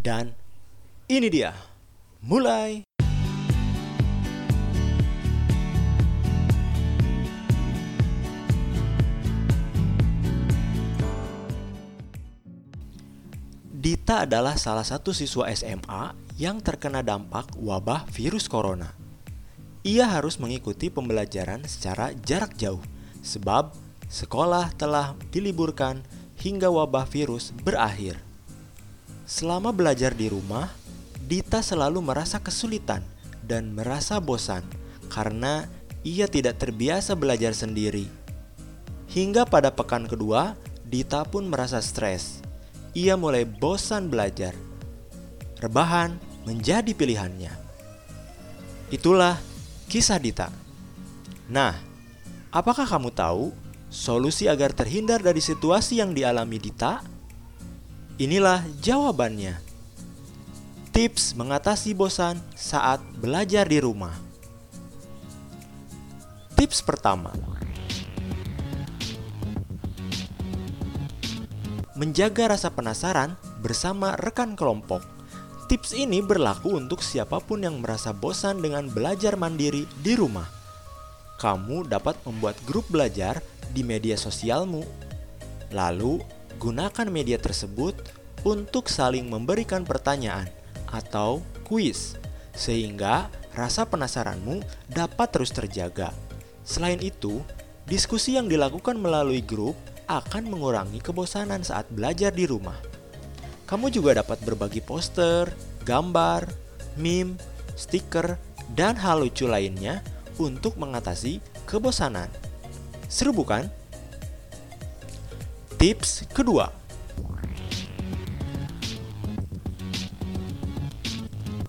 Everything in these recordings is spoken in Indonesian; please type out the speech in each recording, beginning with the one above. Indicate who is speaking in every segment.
Speaker 1: Dan ini dia, mulai. Dita adalah salah satu siswa SMA yang terkena dampak wabah virus corona. Ia harus mengikuti pembelajaran secara jarak jauh, sebab sekolah telah diliburkan hingga wabah virus berakhir. Selama belajar di rumah, Dita selalu merasa kesulitan dan merasa bosan karena ia tidak terbiasa belajar sendiri. Hingga pada pekan kedua, Dita pun merasa stres. Ia mulai bosan belajar. Rebahan menjadi pilihannya. Itulah kisah Dita. Nah, apakah kamu tahu solusi agar terhindar dari situasi yang dialami Dita? Inilah jawabannya. Tips mengatasi bosan saat belajar di rumah. Tips pertama: menjaga rasa penasaran bersama rekan kelompok. Tips ini berlaku untuk siapa pun yang merasa bosan dengan belajar mandiri di rumah. Kamu dapat membuat grup belajar di media sosialmu. Lalu, gunakan media tersebut untuk saling memberikan pertanyaan atau kuis, sehingga rasa penasaranmu dapat terus terjaga. Selain itu, diskusi yang dilakukan melalui grup akan mengurangi kebosanan saat belajar di rumah. Kamu juga dapat berbagi poster, gambar, meme, stiker, dan hal lucu lainnya untuk mengatasi kebosanan. Seru bukan? Tips kedua.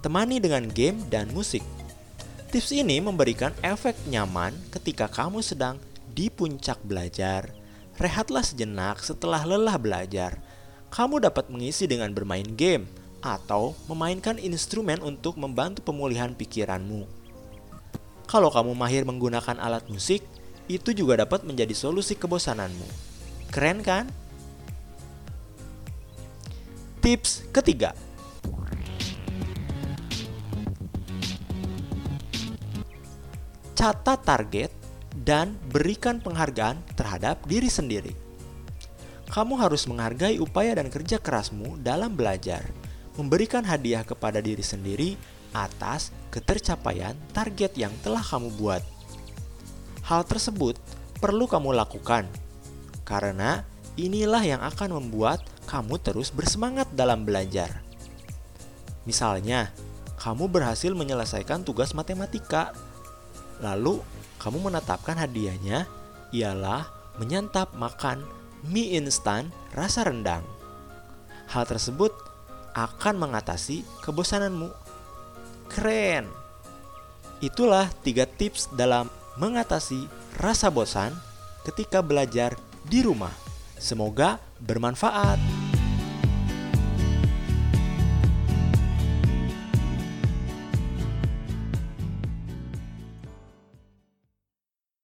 Speaker 1: Temani dengan game dan musik. Tips ini memberikan efek nyaman ketika kamu sedang di puncak belajar. Rehatlah sejenak setelah lelah belajar. Kamu dapat mengisi dengan bermain game atau memainkan instrumen untuk membantu pemulihan pikiranmu. Kalau kamu mahir menggunakan alat musik, itu juga dapat menjadi solusi kebosananmu. Keren kan? Tips ketiga. Catat target dan berikan penghargaan terhadap diri sendiri. Kamu harus menghargai upaya dan kerja kerasmu dalam belajar, memberikan hadiah kepada diri sendiri atas ketercapaian target yang telah kamu buat. Hal tersebut perlu kamu lakukan karena inilah yang akan membuat kamu terus bersemangat dalam belajar. Misalnya, kamu berhasil menyelesaikan tugas matematika, lalu kamu menetapkan hadiahnya ialah menyantap makan mie instan rasa rendang. Hal tersebut akan mengatasi kebosananmu. Keren! Itulah tiga tips dalam mengatasi rasa bosan ketika belajar di rumah. Semoga bermanfaat.